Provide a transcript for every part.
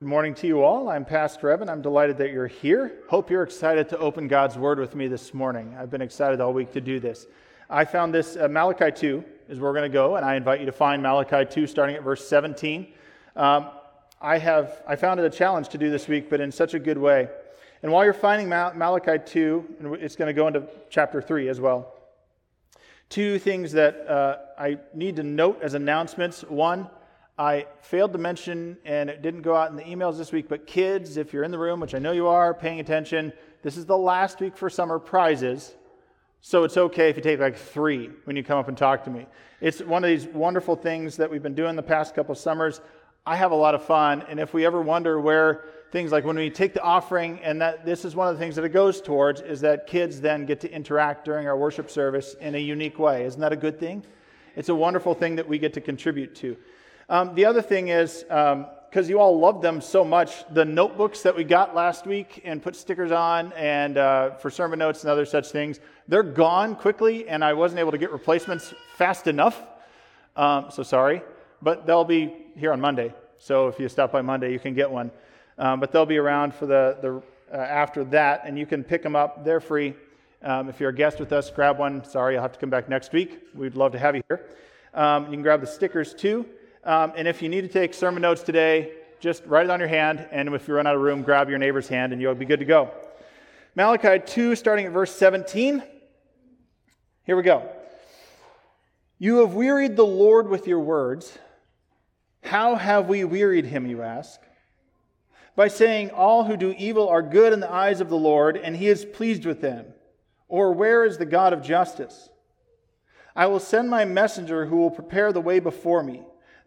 Good morning to you all. I'm Pastor Evan. I'm delighted that you're here. Hope you're excited to open God's Word with me this morning. I've been excited all week to do this. I found this, uh, Malachi 2 is where we're going to go, and I invite you to find Malachi 2 starting at verse 17. Um, I have I found it a challenge to do this week, but in such a good way. And while you're finding Mal- Malachi 2, it's going to go into chapter 3 as well. Two things that uh, I need to note as announcements. One, I failed to mention, and it didn't go out in the emails this week, but kids, if you're in the room, which I know you are, paying attention, this is the last week for summer prizes. So it's okay if you take like three when you come up and talk to me. It's one of these wonderful things that we've been doing the past couple summers. I have a lot of fun, and if we ever wonder where things like when we take the offering, and that this is one of the things that it goes towards, is that kids then get to interact during our worship service in a unique way. Isn't that a good thing? It's a wonderful thing that we get to contribute to. Um, the other thing is, because um, you all love them so much, the notebooks that we got last week and put stickers on and uh, for sermon notes and other such things, they're gone quickly, and I wasn't able to get replacements fast enough. Um, so sorry. But they'll be here on Monday. So if you stop by Monday, you can get one. Um, but they'll be around for the, the uh, after that, and you can pick them up. They're free. Um, if you're a guest with us, grab one. Sorry, you'll have to come back next week. We'd love to have you here. Um, you can grab the stickers too. Um, and if you need to take sermon notes today, just write it on your hand. And if you run out of room, grab your neighbor's hand and you'll be good to go. Malachi 2, starting at verse 17. Here we go. You have wearied the Lord with your words. How have we wearied him, you ask? By saying, All who do evil are good in the eyes of the Lord, and he is pleased with them. Or where is the God of justice? I will send my messenger who will prepare the way before me.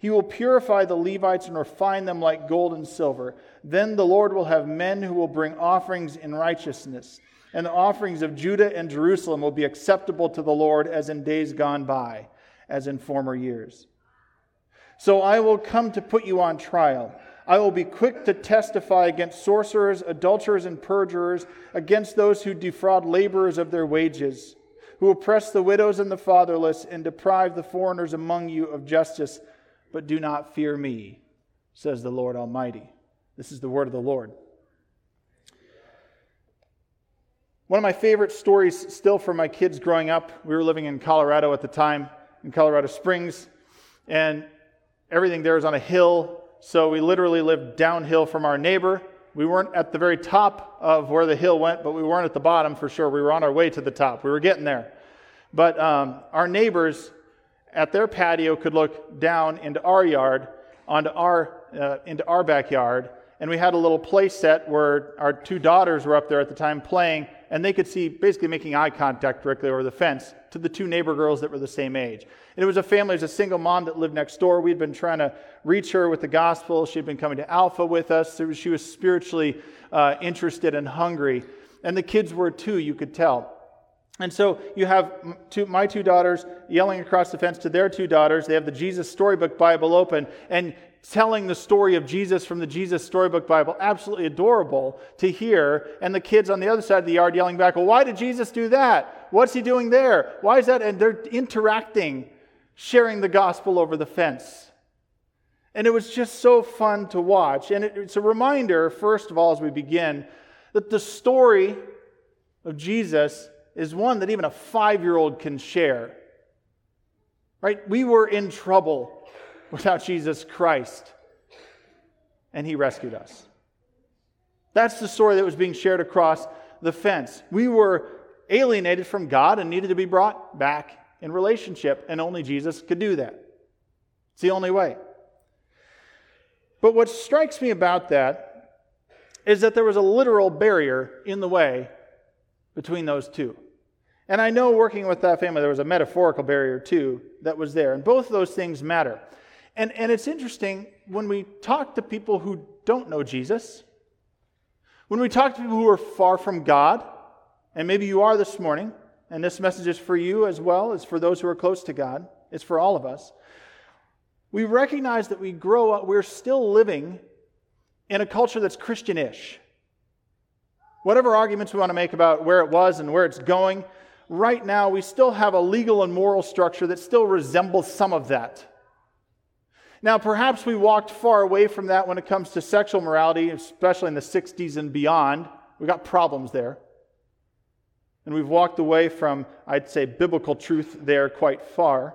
He will purify the Levites and refine them like gold and silver. Then the Lord will have men who will bring offerings in righteousness, and the offerings of Judah and Jerusalem will be acceptable to the Lord as in days gone by, as in former years. So I will come to put you on trial. I will be quick to testify against sorcerers, adulterers, and perjurers, against those who defraud laborers of their wages, who oppress the widows and the fatherless, and deprive the foreigners among you of justice but do not fear me, says the Lord Almighty. This is the word of the Lord. One of my favorite stories, still from my kids growing up, we were living in Colorado at the time, in Colorado Springs, and everything there is on a hill. So we literally lived downhill from our neighbor. We weren't at the very top of where the hill went, but we weren't at the bottom for sure. We were on our way to the top. We were getting there. But um, our neighbors at their patio could look down into our yard, onto our, uh, into our backyard. And we had a little play set where our two daughters were up there at the time playing, and they could see basically making eye contact directly over the fence to the two neighbor girls that were the same age. And it was a family, it was a single mom that lived next door. We'd been trying to reach her with the gospel. She'd been coming to Alpha with us. So she was spiritually uh, interested and hungry. And the kids were too, you could tell. And so you have two, my two daughters yelling across the fence to their two daughters. They have the Jesus Storybook Bible open and telling the story of Jesus from the Jesus Storybook Bible. Absolutely adorable to hear. And the kids on the other side of the yard yelling back, Well, why did Jesus do that? What's he doing there? Why is that? And they're interacting, sharing the gospel over the fence. And it was just so fun to watch. And it's a reminder, first of all, as we begin, that the story of Jesus is one that even a five year old can share. Right? We were in trouble without Jesus Christ, and He rescued us. That's the story that was being shared across the fence. We were alienated from God and needed to be brought back in relationship, and only Jesus could do that. It's the only way. But what strikes me about that is that there was a literal barrier in the way between those two. And I know working with that family, there was a metaphorical barrier too that was there. And both of those things matter. And, and it's interesting when we talk to people who don't know Jesus, when we talk to people who are far from God, and maybe you are this morning, and this message is for you as well as for those who are close to God, it's for all of us. We recognize that we grow up, we're still living in a culture that's Christian ish. Whatever arguments we want to make about where it was and where it's going, right now we still have a legal and moral structure that still resembles some of that. Now, perhaps we walked far away from that when it comes to sexual morality, especially in the 60s and beyond. We got problems there. And we've walked away from, I'd say, biblical truth there quite far.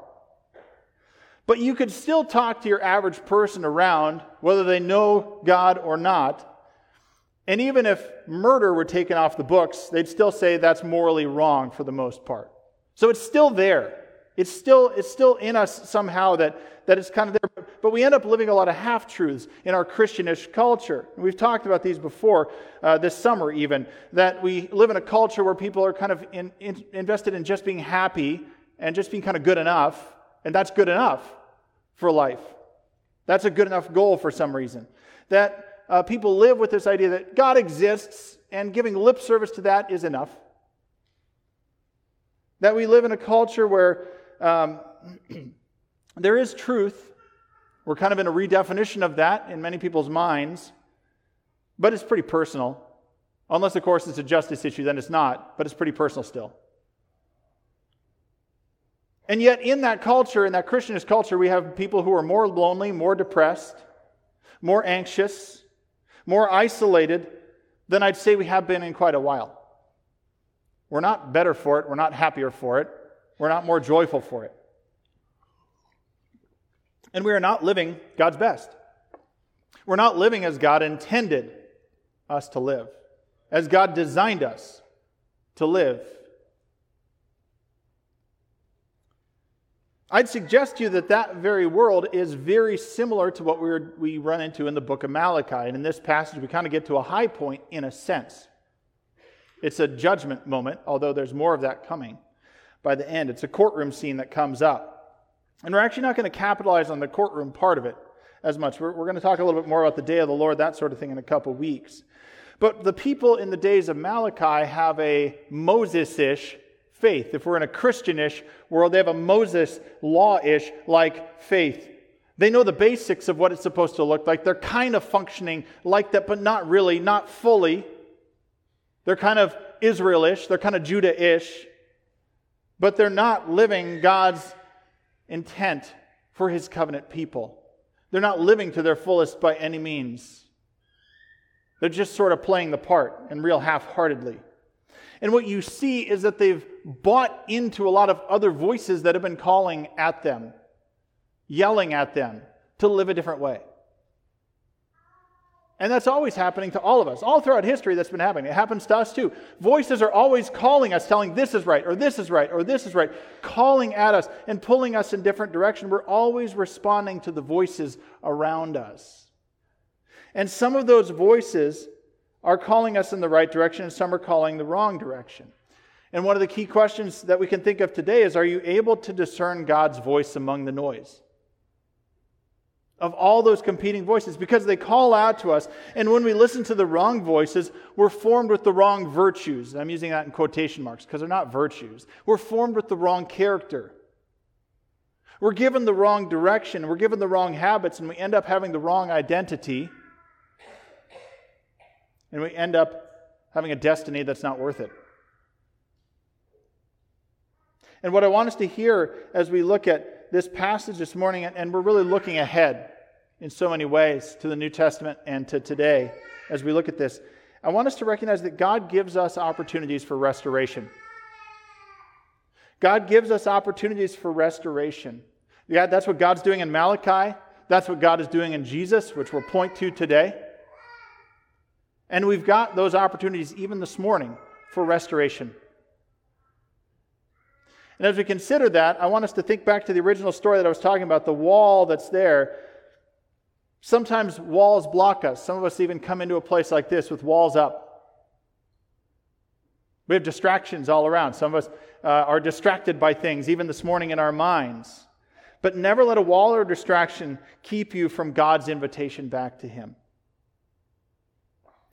But you could still talk to your average person around, whether they know God or not. And even if murder were taken off the books, they'd still say that's morally wrong for the most part. So it's still there. It's still, it's still in us somehow that, that it's kind of there. But we end up living a lot of half truths in our Christianish culture. And we've talked about these before, uh, this summer even, that we live in a culture where people are kind of in, in, invested in just being happy and just being kind of good enough. And that's good enough for life. That's a good enough goal for some reason. That uh, people live with this idea that God exists and giving lip service to that is enough. That we live in a culture where um, there is truth. We're kind of in a redefinition of that in many people's minds, but it's pretty personal. Unless, of course, it's a justice issue, then it's not, but it's pretty personal still. And yet, in that culture, in that Christianist culture, we have people who are more lonely, more depressed, more anxious, more isolated than I'd say we have been in quite a while. We're not better for it, we're not happier for it, we're not more joyful for it. And we are not living God's best. We're not living as God intended us to live, as God designed us to live. I'd suggest to you that that very world is very similar to what we we run into in the book of Malachi. And in this passage, we kind of get to a high point in a sense. It's a judgment moment, although there's more of that coming by the end. It's a courtroom scene that comes up. And we're actually not going to capitalize on the courtroom part of it as much. We're, we're going to talk a little bit more about the day of the Lord, that sort of thing, in a couple weeks. But the people in the days of Malachi have a Moses ish faith. If we're in a Christianish world, they have a Moses law ish like faith. They know the basics of what it's supposed to look like. They're kind of functioning like that, but not really, not fully. They're kind of Israelish, they're kind of Judah ish but they're not living God's intent for his covenant people. They're not living to their fullest by any means. They're just sort of playing the part and real half heartedly. And what you see is that they've bought into a lot of other voices that have been calling at them, yelling at them to live a different way. And that's always happening to all of us. All throughout history, that's been happening. It happens to us too. Voices are always calling us, telling this is right, or this is right, or this is right, calling at us and pulling us in different directions. We're always responding to the voices around us. And some of those voices are calling us in the right direction, and some are calling the wrong direction. And one of the key questions that we can think of today is Are you able to discern God's voice among the noise? of all those competing voices because they call out to us. And when we listen to the wrong voices, we're formed with the wrong virtues. I'm using that in quotation marks because they're not virtues. We're formed with the wrong character. We're given the wrong direction, we're given the wrong habits, and we end up having the wrong identity. And we end up having a destiny that's not worth it. And what I want us to hear as we look at this passage this morning, and we're really looking ahead in so many ways to the New Testament and to today as we look at this. I want us to recognize that God gives us opportunities for restoration. God gives us opportunities for restoration. Yeah, that's what God's doing in Malachi. That's what God is doing in Jesus, which we'll point to today. And we've got those opportunities even this morning for restoration. And as we consider that, I want us to think back to the original story that I was talking about the wall that's there. Sometimes walls block us. Some of us even come into a place like this with walls up. We have distractions all around. Some of us uh, are distracted by things, even this morning in our minds. But never let a wall or distraction keep you from God's invitation back to Him.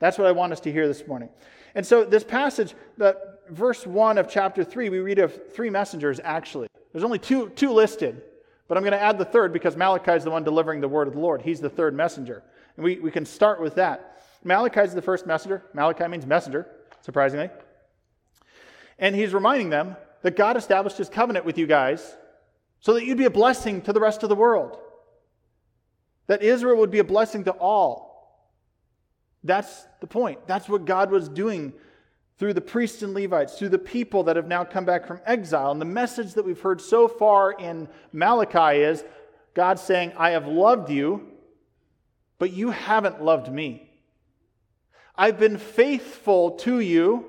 That's what I want us to hear this morning. And so, this passage, the verse 1 of chapter 3, we read of three messengers actually. There's only two, two listed, but I'm going to add the third because Malachi is the one delivering the word of the Lord. He's the third messenger. And we, we can start with that. Malachi is the first messenger. Malachi means messenger, surprisingly. And he's reminding them that God established his covenant with you guys so that you'd be a blessing to the rest of the world, that Israel would be a blessing to all. That's the point. That's what God was doing through the priests and Levites, through the people that have now come back from exile. And the message that we've heard so far in Malachi is God saying, I have loved you, but you haven't loved me. I've been faithful to you,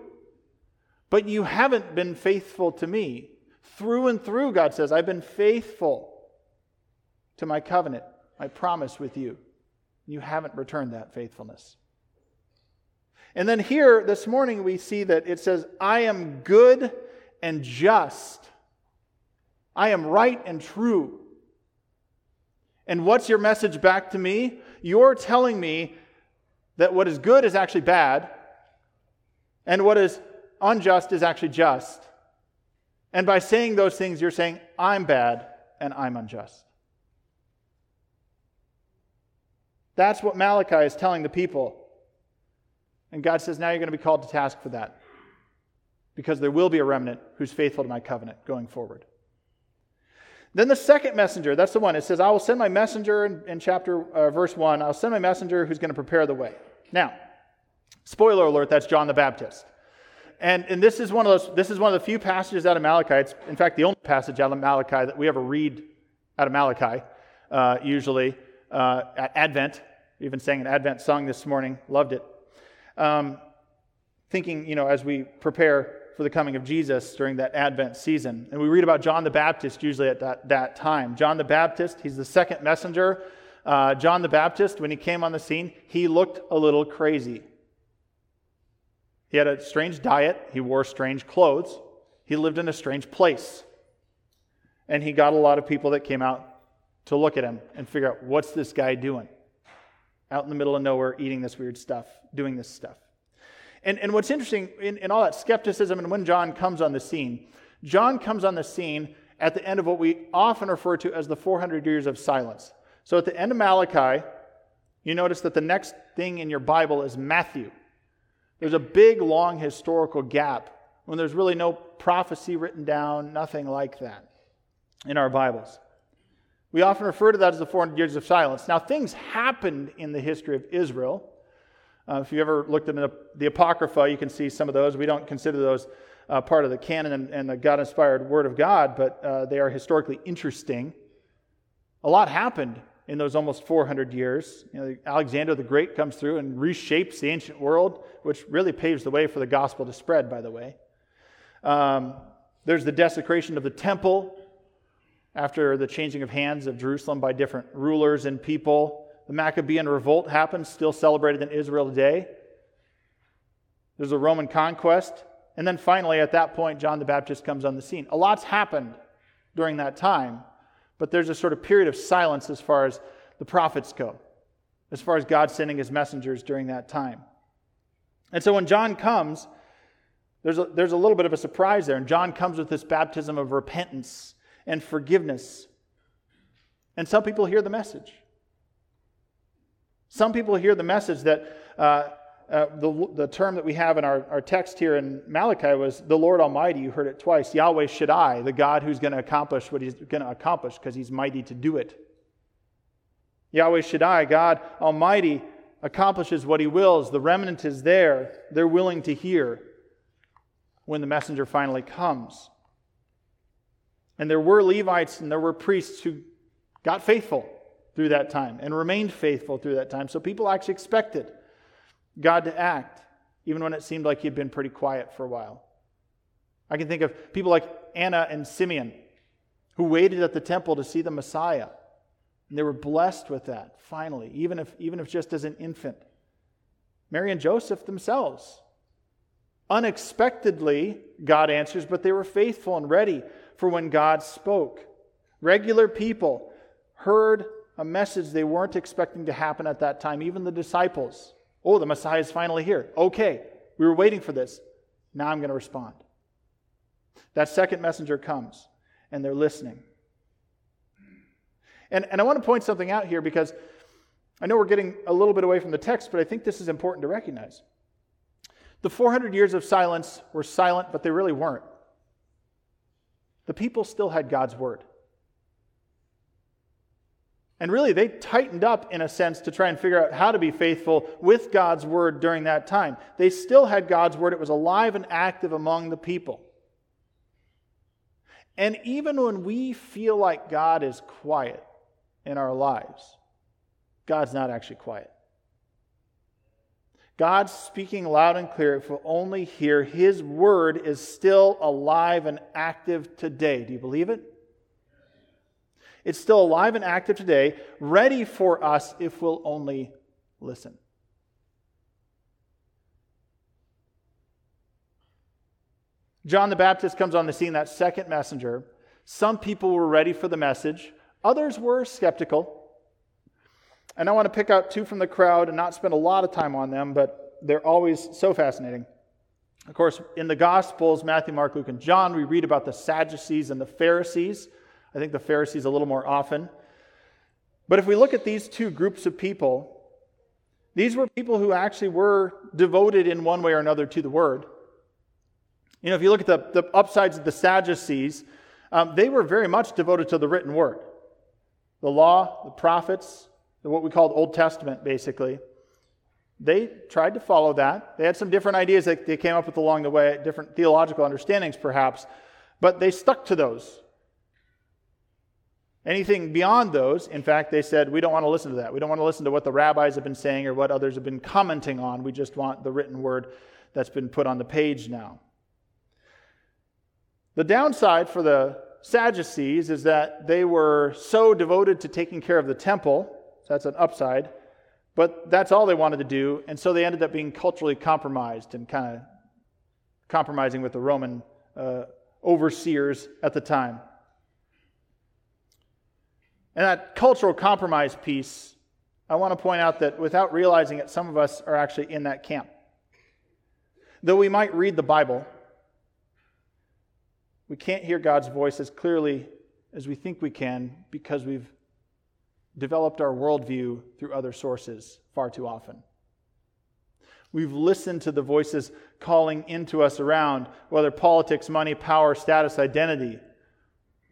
but you haven't been faithful to me. Through and through, God says, I've been faithful to my covenant, my promise with you. You haven't returned that faithfulness. And then here this morning, we see that it says, I am good and just. I am right and true. And what's your message back to me? You're telling me that what is good is actually bad, and what is unjust is actually just. And by saying those things, you're saying, I'm bad and I'm unjust. That's what Malachi is telling the people. And God says, now you're going to be called to task for that. Because there will be a remnant who's faithful to my covenant going forward. Then the second messenger, that's the one. It says, I will send my messenger in, in chapter uh, verse 1. I'll send my messenger who's going to prepare the way. Now, spoiler alert, that's John the Baptist. And, and this is one of those, this is one of the few passages out of Malachi. It's, in fact, the only passage out of Malachi that we ever read out of Malachi, uh, usually uh, at Advent. We even sang an Advent song this morning. Loved it. Um, thinking, you know, as we prepare for the coming of Jesus during that Advent season. And we read about John the Baptist usually at that, that time. John the Baptist, he's the second messenger. Uh, John the Baptist, when he came on the scene, he looked a little crazy. He had a strange diet, he wore strange clothes, he lived in a strange place. And he got a lot of people that came out to look at him and figure out what's this guy doing? Out in the middle of nowhere, eating this weird stuff, doing this stuff. And, and what's interesting in, in all that skepticism and when John comes on the scene, John comes on the scene at the end of what we often refer to as the 400 years of silence. So at the end of Malachi, you notice that the next thing in your Bible is Matthew. There's a big, long historical gap when there's really no prophecy written down, nothing like that in our Bibles. We often refer to that as the 400 years of silence. Now, things happened in the history of Israel. Uh, if you ever looked at the, Apocrypha, you can see some of those. We don't consider those uh, part of the canon and, and the God inspired Word of God, but uh, they are historically interesting. A lot happened in those almost 400 years. You know, Alexander the Great comes through and reshapes the ancient world, which really paves the way for the gospel to spread, by the way. Um, there's the desecration of the temple after the changing of hands of Jerusalem by different rulers and people. The Maccabean revolt happens, still celebrated in Israel today. There's a Roman conquest. And then finally, at that point, John the Baptist comes on the scene. A lot's happened during that time. But there's a sort of period of silence as far as the prophets go, as far as God sending his messengers during that time. And so when John comes, there's a, there's a little bit of a surprise there. And John comes with this baptism of repentance and forgiveness. And some people hear the message. Some people hear the message that uh, uh, the, the term that we have in our, our text here in Malachi was the Lord Almighty. You heard it twice. Yahweh Shaddai, the God who's going to accomplish what he's going to accomplish because he's mighty to do it. Yahweh Shaddai, God Almighty, accomplishes what he wills. The remnant is there. They're willing to hear when the messenger finally comes. And there were Levites and there were priests who got faithful through that time and remained faithful through that time. So people actually expected God to act, even when it seemed like he'd been pretty quiet for a while. I can think of people like Anna and Simeon, who waited at the temple to see the Messiah. And they were blessed with that, finally, even if, even if just as an infant. Mary and Joseph themselves. Unexpectedly, God answers, but they were faithful and ready for when God spoke. Regular people heard a message they weren't expecting to happen at that time, even the disciples. Oh, the Messiah is finally here. Okay, we were waiting for this. Now I'm going to respond. That second messenger comes, and they're listening. And, and I want to point something out here because I know we're getting a little bit away from the text, but I think this is important to recognize. The 400 years of silence were silent, but they really weren't. The people still had God's word. And really, they tightened up in a sense to try and figure out how to be faithful with God's word during that time. They still had God's word, it was alive and active among the people. And even when we feel like God is quiet in our lives, God's not actually quiet. God's speaking loud and clear. If we'll only hear, His word is still alive and active today. Do you believe it? It's still alive and active today, ready for us if we'll only listen. John the Baptist comes on the scene, that second messenger. Some people were ready for the message, others were skeptical. And I want to pick out two from the crowd and not spend a lot of time on them, but they're always so fascinating. Of course, in the Gospels, Matthew, Mark, Luke, and John, we read about the Sadducees and the Pharisees. I think the Pharisees a little more often. But if we look at these two groups of people, these were people who actually were devoted in one way or another to the Word. You know, if you look at the, the upsides of the Sadducees, um, they were very much devoted to the written Word. The law, the prophets, what we called Old Testament, basically. They tried to follow that. They had some different ideas that they came up with along the way, different theological understandings perhaps, but they stuck to those. Anything beyond those, in fact, they said, we don't want to listen to that. We don't want to listen to what the rabbis have been saying or what others have been commenting on. We just want the written word that's been put on the page now. The downside for the Sadducees is that they were so devoted to taking care of the temple, so that's an upside, but that's all they wanted to do, and so they ended up being culturally compromised and kind of compromising with the Roman uh, overseers at the time. And that cultural compromise piece, I want to point out that without realizing it, some of us are actually in that camp. Though we might read the Bible, we can't hear God's voice as clearly as we think we can because we've developed our worldview through other sources far too often. We've listened to the voices calling into us around, whether politics, money, power, status, identity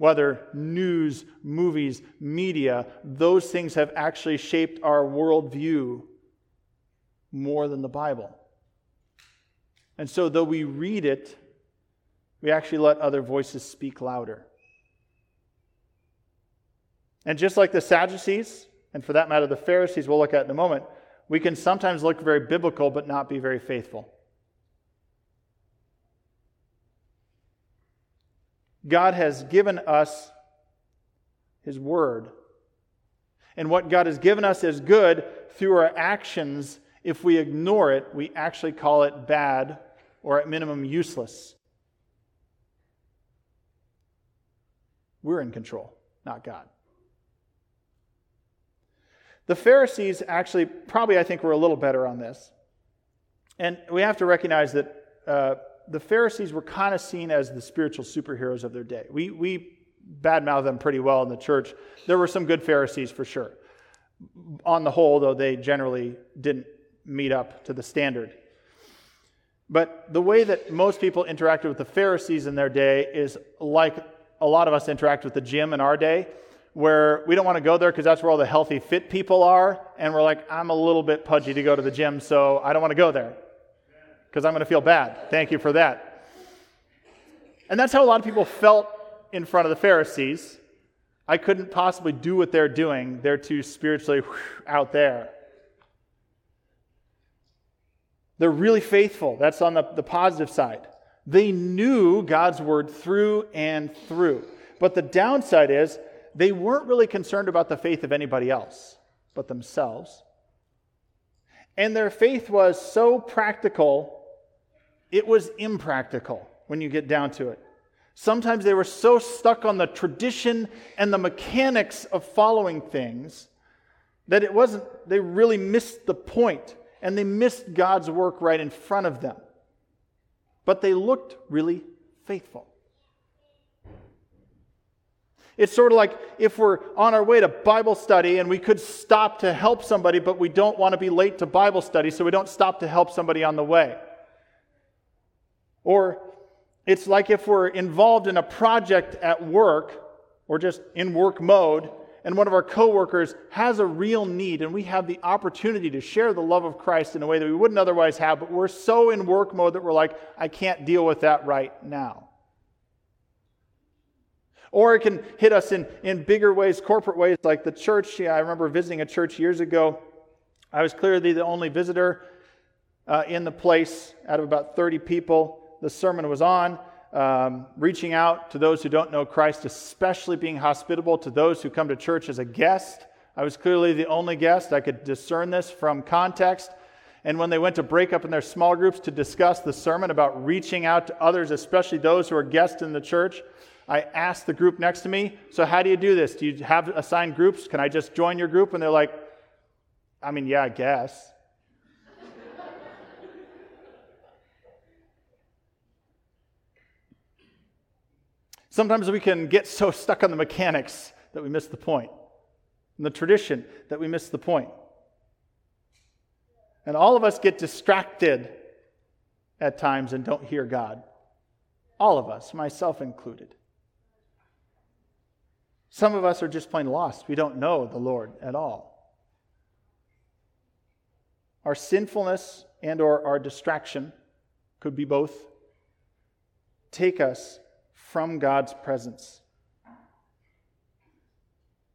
whether news, movies, media, those things have actually shaped our worldview more than the Bible. And so, though we read it, we actually let other voices speak louder. And just like the Sadducees, and for that matter, the Pharisees we'll look at in a moment, we can sometimes look very biblical but not be very faithful. God has given us His Word. And what God has given us is good through our actions. If we ignore it, we actually call it bad or at minimum useless. We're in control, not God. The Pharisees actually, probably, I think, were a little better on this. And we have to recognize that uh, the Pharisees were kind of seen as the spiritual superheroes of their day. We, we badmouth them pretty well in the church. There were some good Pharisees for sure. On the whole, though, they generally didn't meet up to the standard. But the way that most people interacted with the Pharisees in their day is like a lot of us interact with the gym in our day, where we don't want to go there because that's where all the healthy, fit people are. And we're like, I'm a little bit pudgy to go to the gym, so I don't want to go there because I'm going to feel bad. Thank you for that. And that's how a lot of people felt in front of the Pharisees. I couldn't possibly do what they're doing. They're too spiritually out there. They're really faithful. That's on the, the positive side. They knew God's word through and through. But the downside is they weren't really concerned about the faith of anybody else but themselves. And their faith was so practical it was impractical when you get down to it. Sometimes they were so stuck on the tradition and the mechanics of following things that it wasn't, they really missed the point and they missed God's work right in front of them. but they looked really faithful. It's sort of like if we're on our way to Bible study and we could stop to help somebody, but we don't want to be late to Bible study, so we don't stop to help somebody on the way. Or it's like if we're involved in a project at work or just in work mode, and one of our coworkers has a real need, and we have the opportunity to share the love of Christ in a way that we wouldn't otherwise have, but we're so in work mode that we're like, I can't deal with that right now. Or it can hit us in, in bigger ways, corporate ways, like the church. Yeah, I remember visiting a church years ago. I was clearly the only visitor uh, in the place out of about 30 people. The sermon was on, um, reaching out to those who don't know Christ, especially being hospitable to those who come to church as a guest. I was clearly the only guest. I could discern this from context. And when they went to break up in their small groups to discuss the sermon about reaching out to others, especially those who are guests in the church, I asked the group next to me, So, how do you do this? Do you have assigned groups? Can I just join your group? And they're like, I mean, yeah, I guess. Sometimes we can get so stuck on the mechanics that we miss the point, and the tradition that we miss the point. And all of us get distracted at times and don't hear God. All of us, myself included. Some of us are just plain lost. We don't know the Lord at all. Our sinfulness and or our distraction could be both take us from God's presence.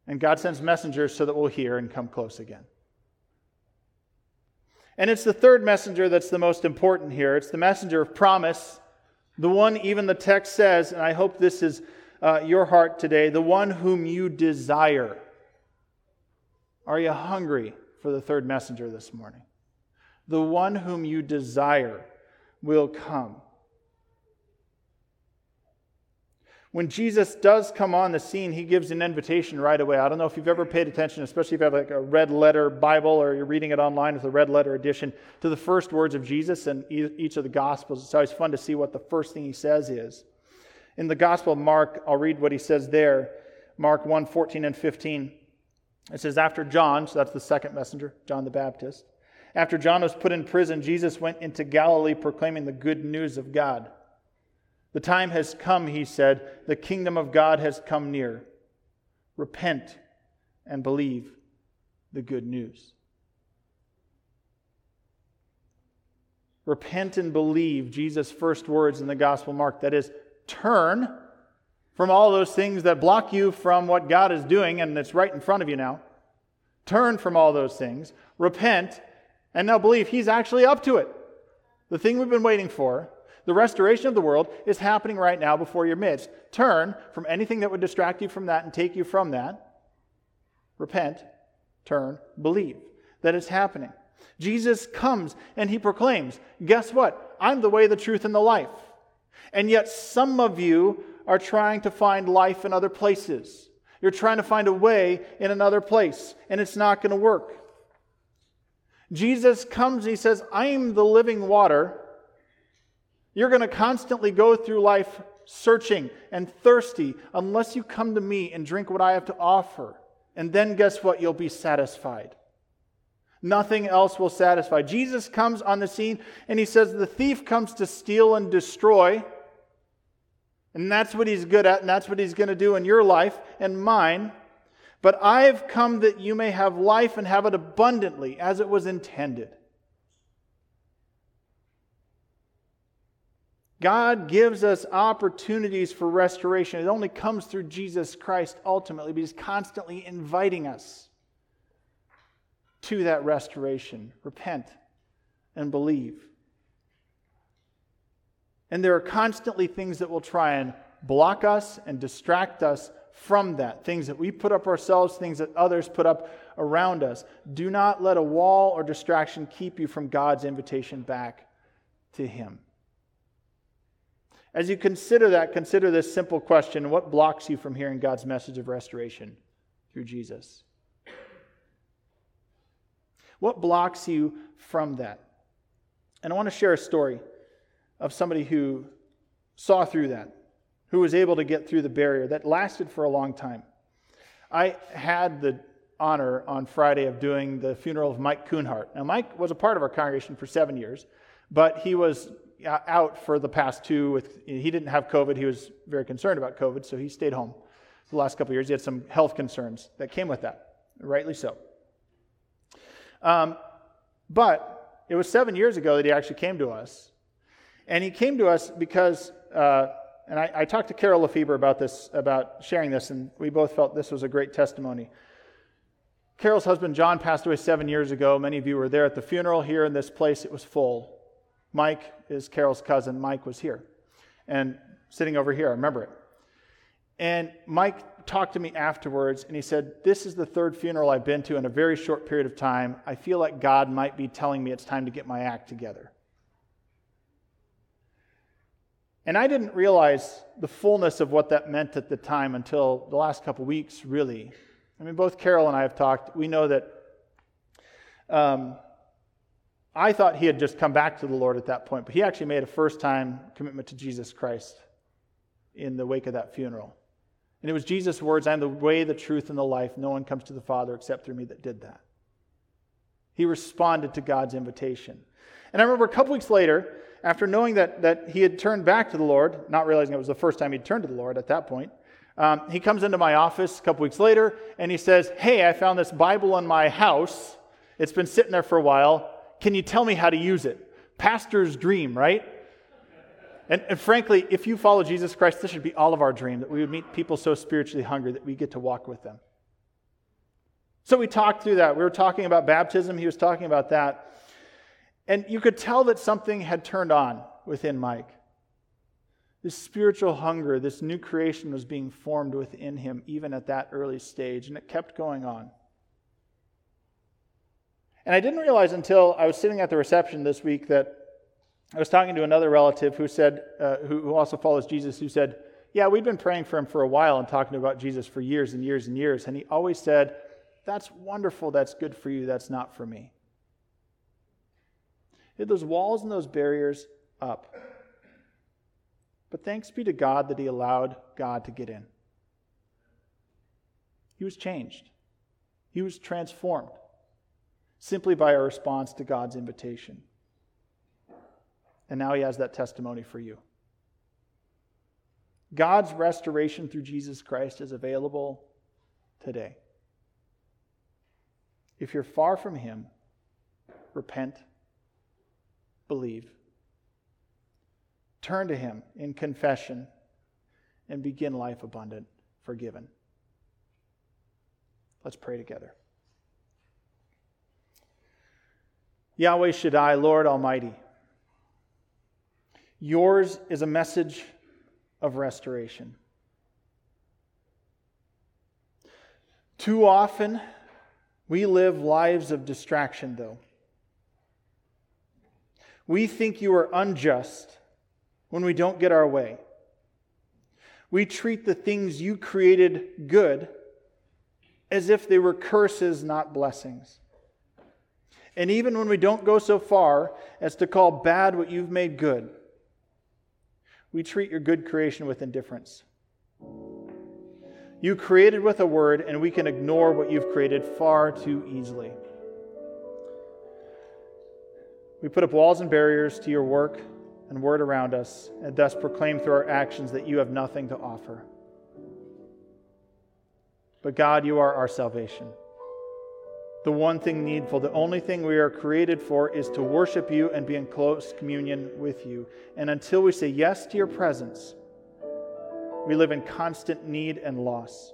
And God sends messengers so that we'll hear and come close again. And it's the third messenger that's the most important here. It's the messenger of promise, the one even the text says, and I hope this is uh, your heart today, the one whom you desire. Are you hungry for the third messenger this morning? The one whom you desire will come. When Jesus does come on the scene, he gives an invitation right away. I don't know if you've ever paid attention, especially if you have like a red letter Bible or you're reading it online with a red letter edition, to the first words of Jesus in each of the Gospels. It's always fun to see what the first thing he says is. In the Gospel of Mark, I'll read what he says there Mark 1 14 and 15. It says, After John, so that's the second messenger, John the Baptist, after John was put in prison, Jesus went into Galilee proclaiming the good news of God. The time has come, he said, the kingdom of God has come near. Repent and believe the good news. Repent and believe, Jesus' first words in the Gospel Mark. That is, turn from all those things that block you from what God is doing, and it's right in front of you now. Turn from all those things, repent, and now believe He's actually up to it. The thing we've been waiting for, the restoration of the world, is happening right now before your midst. Turn from anything that would distract you from that and take you from that. Repent, turn, believe that it's happening. Jesus comes and he proclaims, Guess what? I'm the way, the truth, and the life. And yet, some of you are trying to find life in other places. You're trying to find a way in another place, and it's not going to work. Jesus comes and he says, I'm the living water. You're going to constantly go through life searching and thirsty unless you come to me and drink what I have to offer. And then guess what? You'll be satisfied. Nothing else will satisfy. Jesus comes on the scene and he says, The thief comes to steal and destroy. And that's what he's good at, and that's what he's going to do in your life and mine. But I've come that you may have life and have it abundantly, as it was intended. God gives us opportunities for restoration. It only comes through Jesus Christ ultimately, but He's constantly inviting us to that restoration. Repent and believe. And there are constantly things that will try and block us and distract us from that. Things that we put up ourselves, things that others put up around us. Do not let a wall or distraction keep you from God's invitation back to Him. As you consider that, consider this simple question What blocks you from hearing God's message of restoration through Jesus? What blocks you from that? And I want to share a story of somebody who saw through that, who was able to get through the barrier that lasted for a long time. I had the honor on Friday of doing the funeral of Mike Kuhnhart. Now, Mike was a part of our congregation for seven years, but he was uh, out for the past two. With he didn't have COVID; he was very concerned about COVID, so he stayed home the last couple of years. He had some health concerns that came with that, rightly so. Um, but it was seven years ago that he actually came to us, and he came to us because. Uh, and I, I, talked to Carol Lefebvre about this, about sharing this, and we both felt this was a great testimony. Carol's husband John passed away seven years ago. Many of you were there at the funeral here in this place. It was full. Mike is Carol's cousin. Mike was here and sitting over here. I remember it. And Mike talked to me afterwards and he said, This is the third funeral I've been to in a very short period of time. I feel like God might be telling me it's time to get my act together. And I didn't realize the fullness of what that meant at the time until the last couple weeks, really. I mean, both Carol and I have talked. We know that um, I thought he had just come back to the Lord at that point, but he actually made a first time commitment to Jesus Christ in the wake of that funeral. And it was Jesus' words I am the way, the truth, and the life. No one comes to the Father except through me that did that. He responded to God's invitation. And I remember a couple weeks later, after knowing that, that he had turned back to the Lord, not realizing it was the first time he'd turned to the Lord at that point, um, he comes into my office a couple weeks later and he says, Hey, I found this Bible in my house. It's been sitting there for a while. Can you tell me how to use it? Pastor's dream, right? And, and, frankly, if you follow Jesus Christ, this should be all of our dream that we would meet people so spiritually hungry that we get to walk with them. So we talked through that. We were talking about baptism, he was talking about that. And you could tell that something had turned on within Mike. This spiritual hunger, this new creation was being formed within him, even at that early stage, and it kept going on. And I didn't realize until I was sitting at the reception this week that I was talking to another relative who said, uh, who, also follows Jesus, who said, Yeah, we've been praying for him for a while and talking about Jesus for years and years and years. And he always said, That's wonderful. That's good for you. That's not for me. Hit those walls and those barriers up. But thanks be to God that he allowed God to get in. He was changed, he was transformed simply by a response to God's invitation. And now he has that testimony for you. God's restoration through Jesus Christ is available today. If you're far from him, repent, believe. Turn to Him in confession and begin life abundant, forgiven. Let's pray together. Yahweh Shaddai, Lord Almighty, yours is a message of restoration. Too often, we live lives of distraction, though. We think you are unjust when we don't get our way. We treat the things you created good as if they were curses, not blessings. And even when we don't go so far as to call bad what you've made good, we treat your good creation with indifference. You created with a word, and we can ignore what you've created far too easily. We put up walls and barriers to your work and word around us, and thus proclaim through our actions that you have nothing to offer. But God, you are our salvation. The one thing needful, the only thing we are created for is to worship you and be in close communion with you. And until we say yes to your presence, we live in constant need and loss.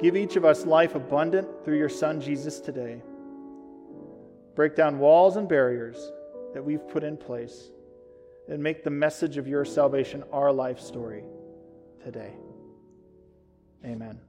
Give each of us life abundant through your Son, Jesus, today. Break down walls and barriers that we've put in place and make the message of your salvation our life story today. Amen.